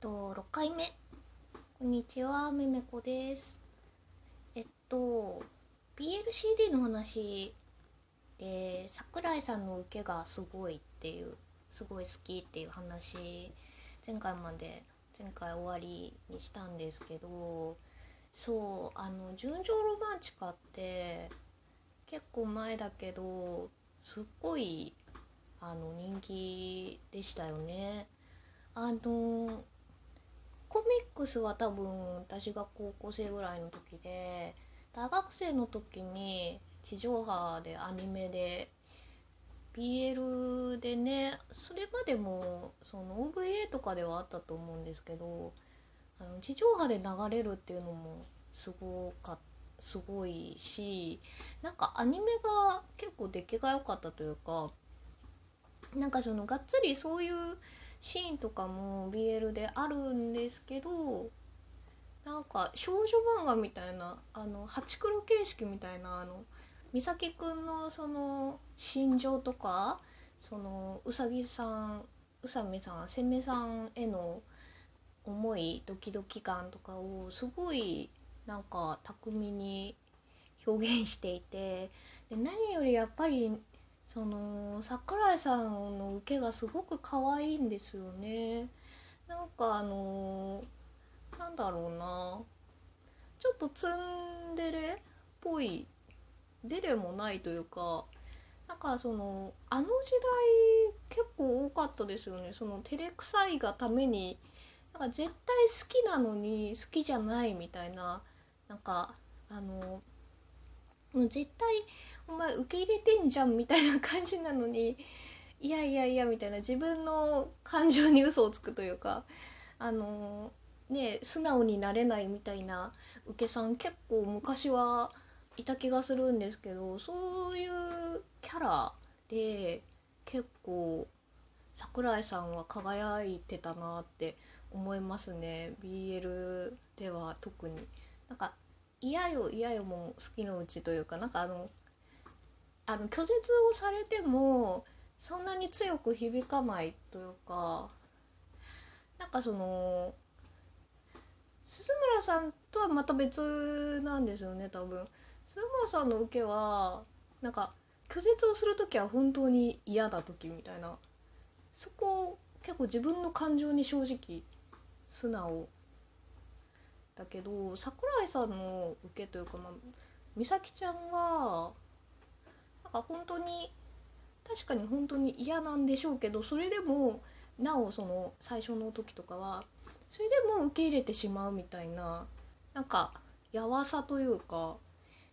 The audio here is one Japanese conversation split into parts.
と6回目こんにちはめめこですえっと PLCD の話で桜井さんの受けがすごいっていうすごい好きっていう話前回まで前回終わりにしたんですけどそうあの「純情ロマンチカ」って結構前だけどすっごいあの人気でしたよね。あのコミックスは多分私が高校生ぐらいの時で大学生の時に地上波でアニメで BL でねそれまでもその OVA とかではあったと思うんですけどあの地上波で流れるっていうのもすごかすごいしなんかアニメが結構出来が良かったというかなんかそのがっつりそういうシーンとかも BL であるんですけどなんか少女漫画みたいなあのハチクロ形式みたいなあの美咲くんのその心情とかそのうさぎさん宇佐美さんせめさんへの思いドキドキ感とかをすごいなんか巧みに表現していてで何よりやっぱりその桜井さんの受けがすごく可愛いんですよね。なんかあのなんだろうなちょっとツンデレっぽいデレもないというかなんかそのあの時代結構多かったですよねその照れくさいがためになんか絶対好きなのに好きじゃないみたいななんかあのもう絶対お前受け入れてんじゃんみたいな感じなのにいやいやいやみたいな自分の感情に嘘をつくというかあのね素直になれないみたいな受けさん結構昔はいた気がするんですけどそういうキャラで結構桜井さんは輝いてたなって思いますね BL では特に。なんか嫌よ嫌よも好きのうちというかなんかあのあの拒絶をされてもそんなに強く響かないというかなんかその鈴村さんとはまた別なんですよね多分。鈴村さんの受けはなんか拒絶をする時は本当に嫌な時みたいな。そこ結構自分の感情に正直素直だけど桜井さんの受けというか、まあ、美咲ちゃんはなんか本当に確かに本当に嫌なんでしょうけどそれでもなおその最初の時とかはそれでも受け入れてしまうみたいななんかやわさというか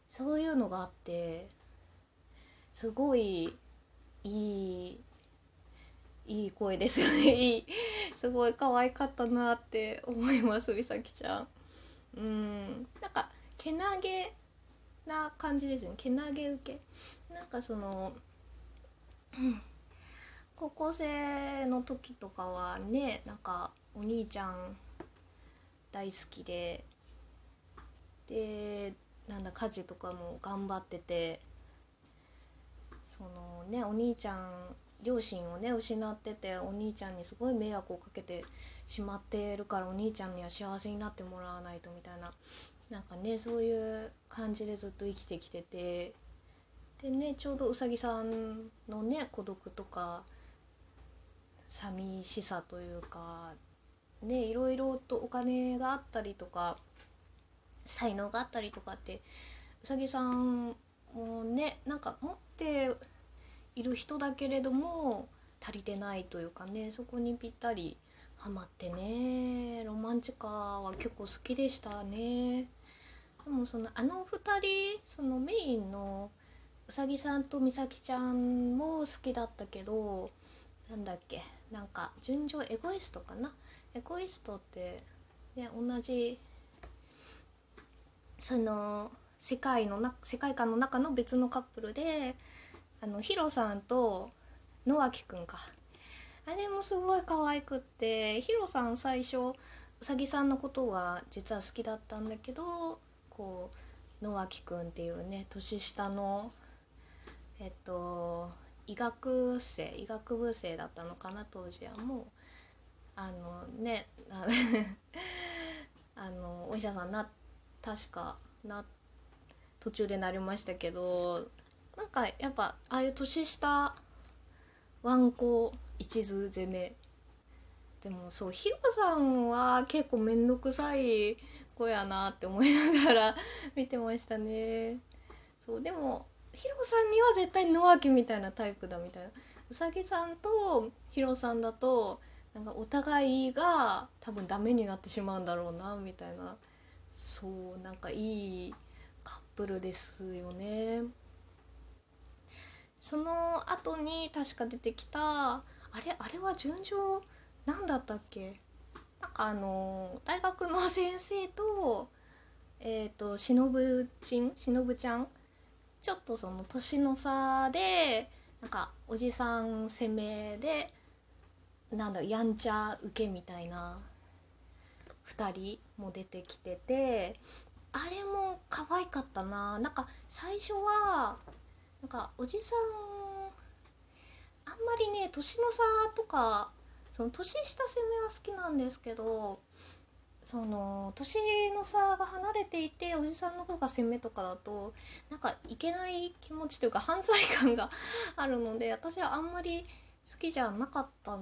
そういうのがあってすごいいいいい声ですよねすごい可愛かったなって思います美咲ちゃん。うん。なんかけなげな感じですよね。けなげ受け。なんかその、高校生の時とかはねなんかお兄ちゃん大好きででなんだ家事とかも頑張っててそのねお兄ちゃん両親をね失っててお兄ちゃんにすごい迷惑をかけてしまってるからお兄ちゃんには幸せになってもらわないとみたいな。なんかねそういう感じでずっと生きてきてて。でねちょうどうさぎさんのね孤独とか寂しさというかねいろいろとお金があったりとか才能があったりとかってうさぎさんもねなんか持っている人だけれども足りてないというかねそこにぴったりハマってねロマンチカは結構好きでしたね。でもそのあの2人そのメインのうさぎさんとみさきちゃんも好きだったけどなんだっけなんか純情エゴイストかな？エゴイストってね同じその世界のな世界観の中の別のカップルであのヒロさんと野脇くんか。あれもすごい可愛くってヒロさん最初うさぎさんのことが実は好きだったんだけどこう野脇くんっていうね年下のえっと医学生医学部生だったのかな当時はもう。あのね あのお医者さんな確かな途中でなりましたけどなんかやっぱああいう年下ワンコ一途攻め。でもそうヒロさんは結構面倒くさい子やなって思いながら見てましたね。そうでもヒロさんには絶対野脇みたいなタイプだみたいなうさぎさんとヒロさんだとなんかお互いが多分ダメになってしまうんだろうなみたいな。そうなんかいいカップルですよね。その後に確か出てきたあれあれは順調なんだったっけ？なんかあの大学の先生とえっ、ー、としのぶちんしのぶちゃんちょっとその年の差でなんかおじさん攻めでなんだやんちゃ受けみたいな2人も出てきててあれも可愛かったな。なんか最初はなんかおじさんあんまりね年の差とかその年下攻めは好きなんですけどその年の差が離れていておじさんの方が攻めとかだとなんかいけない気持ちというか犯罪感が あるので私はあんまり好きじゃなかった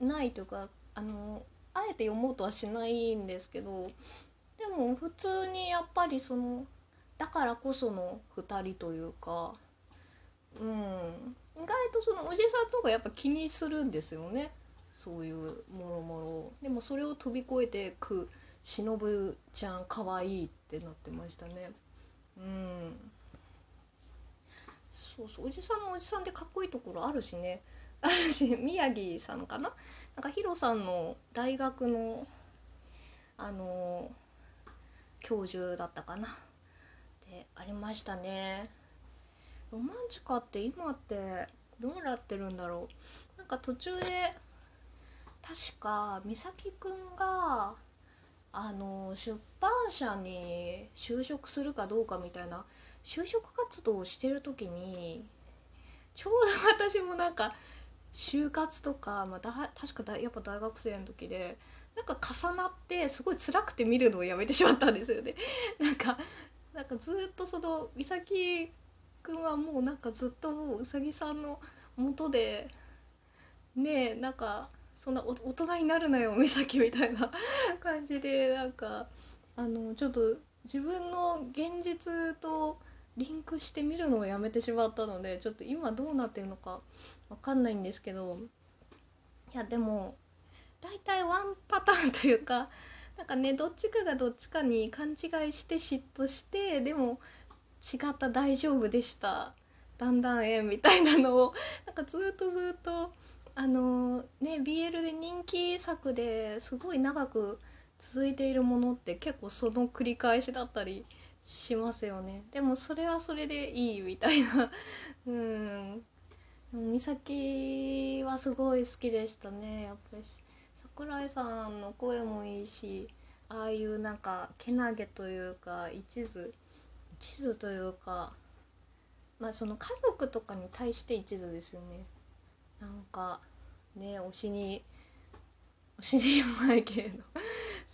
ないというかあのあえて読もうとはしないんですけどでも普通にやっぱりそのだからこその2人というかうん。意外とそのおじさんとかやっぱ気にするんですよね。そういうもろもろでもそれを飛び越えてくしのぶちゃんかわいいってなってましたね。うん。そうそう。おじさんもおじさんでかっこいいところあるしね。あるし宮城さんかな。なんかヒロさんの大学のあの教授だったかな。でありましたね。ロマンチカって今ってどうなってるんだろうなんか途中で確か美咲くんがあの出版社に就職するかどうかみたいな就職活動をしてる時にちょうど私もなんか就活とか、まあ、だ確かだやっぱ大学生の時でなんか重なってすごい辛くて見るのをやめてしまったんですよね。なんかなんかずっとその美咲くんはもうなんかずっとうさぎさんの元でねえなんかそんな大人になるなよ美咲みたいな感じでなんかあのちょっと自分の現実とリンクしてみるのをやめてしまったのでちょっと今どうなってるのか分かんないんですけどいやでも大体ワンパターンというかなんかねどっちかがどっちかに勘違いして嫉妬してでも違った大丈夫でした。だんだんえみたいなのをなんかずっとずっとあのね BL で人気作ですごい長く続いているものって結構その繰り返しだったりしますよね。でもそれはそれでいいみたいな。うん。美咲はすごい好きでしたね。やっぱり桜井さんの声もいいしああいうなんかけなげというか一途。一途というかまあその家族とかに対して一途ですよね。なんかね推しに推しにもないけれど。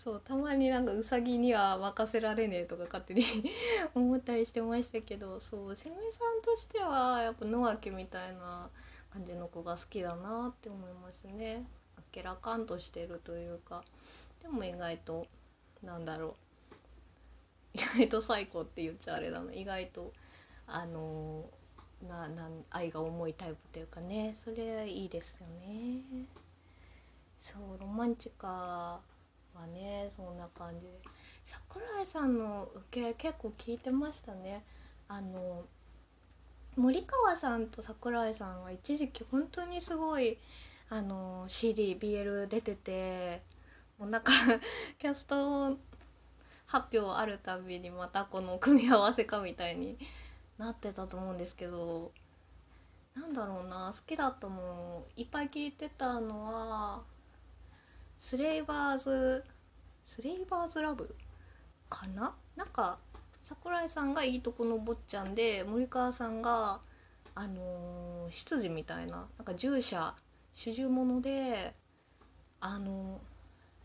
そうたまになんかうさぎには任せられねえとか勝手に 思ったりしてましたけどそうせめさんとしてはやっぱ野脇みたいな感じの子が好きだなって思いますね。あっけらかんとしてるというか。でも意外となんだろう。意外と最高って言っちゃあれだな。意外とあのななん愛が重いタイプというかね。それいいですよね。そうロマンチカはねそんな感じで。桜井さんの受け結構聞いてましたね。あの森川さんと桜井さんは一時期本当にすごいあの CDBL 出ててもうなんかキャスト発表あるたびにまたこの組み合わせかみたいになってたと思うんですけどなんだろうな好きだったのいっぱい聞いてたのはスレイバーズスレイバーズラブかな？なんか桜井さんがいいとこの坊ちゃんで森川さんがあのー、執事みたいななんか従者主従者であの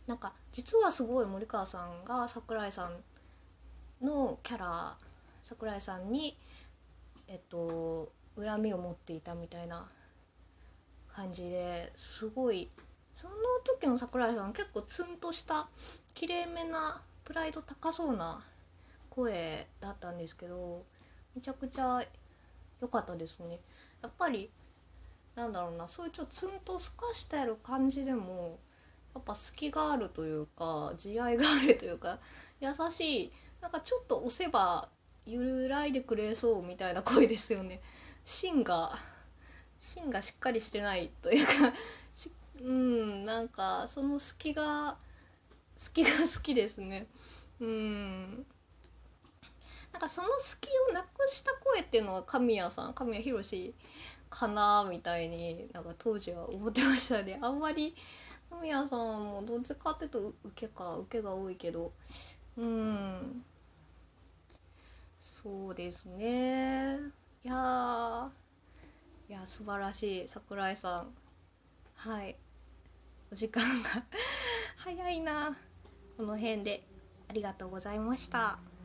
なんか実はすごい森川さんが桜井さんのキャラ桜井さんにえっと恨みを持っていたみたいな感じですごいその時の桜井さん結構ツンとしたきれいめなプライド高そうな声だったんですけどめちゃくちゃ良かったですね。やっぱりなんだろうなそういうちょっとツンとすかしてる感じでもやっぱ隙があるというか慈愛があるというか 優しいなんかちょっと押せば揺らいでくれそうみたいな声ですよね。芯が芯がしっかりしてないというか うんなんかその隙が隙が好きですね。うん。なんかその隙をなくした声っていうのは神谷さん神谷博かなみたいになんか当時は思ってましたね。あんまり神谷さんもどっちかっていうと受けか受けが多いけど。うん。そうですね。いやいや素晴らしい。桜井さん。はい。お時間が。早いな。この辺で。ありがとうございました。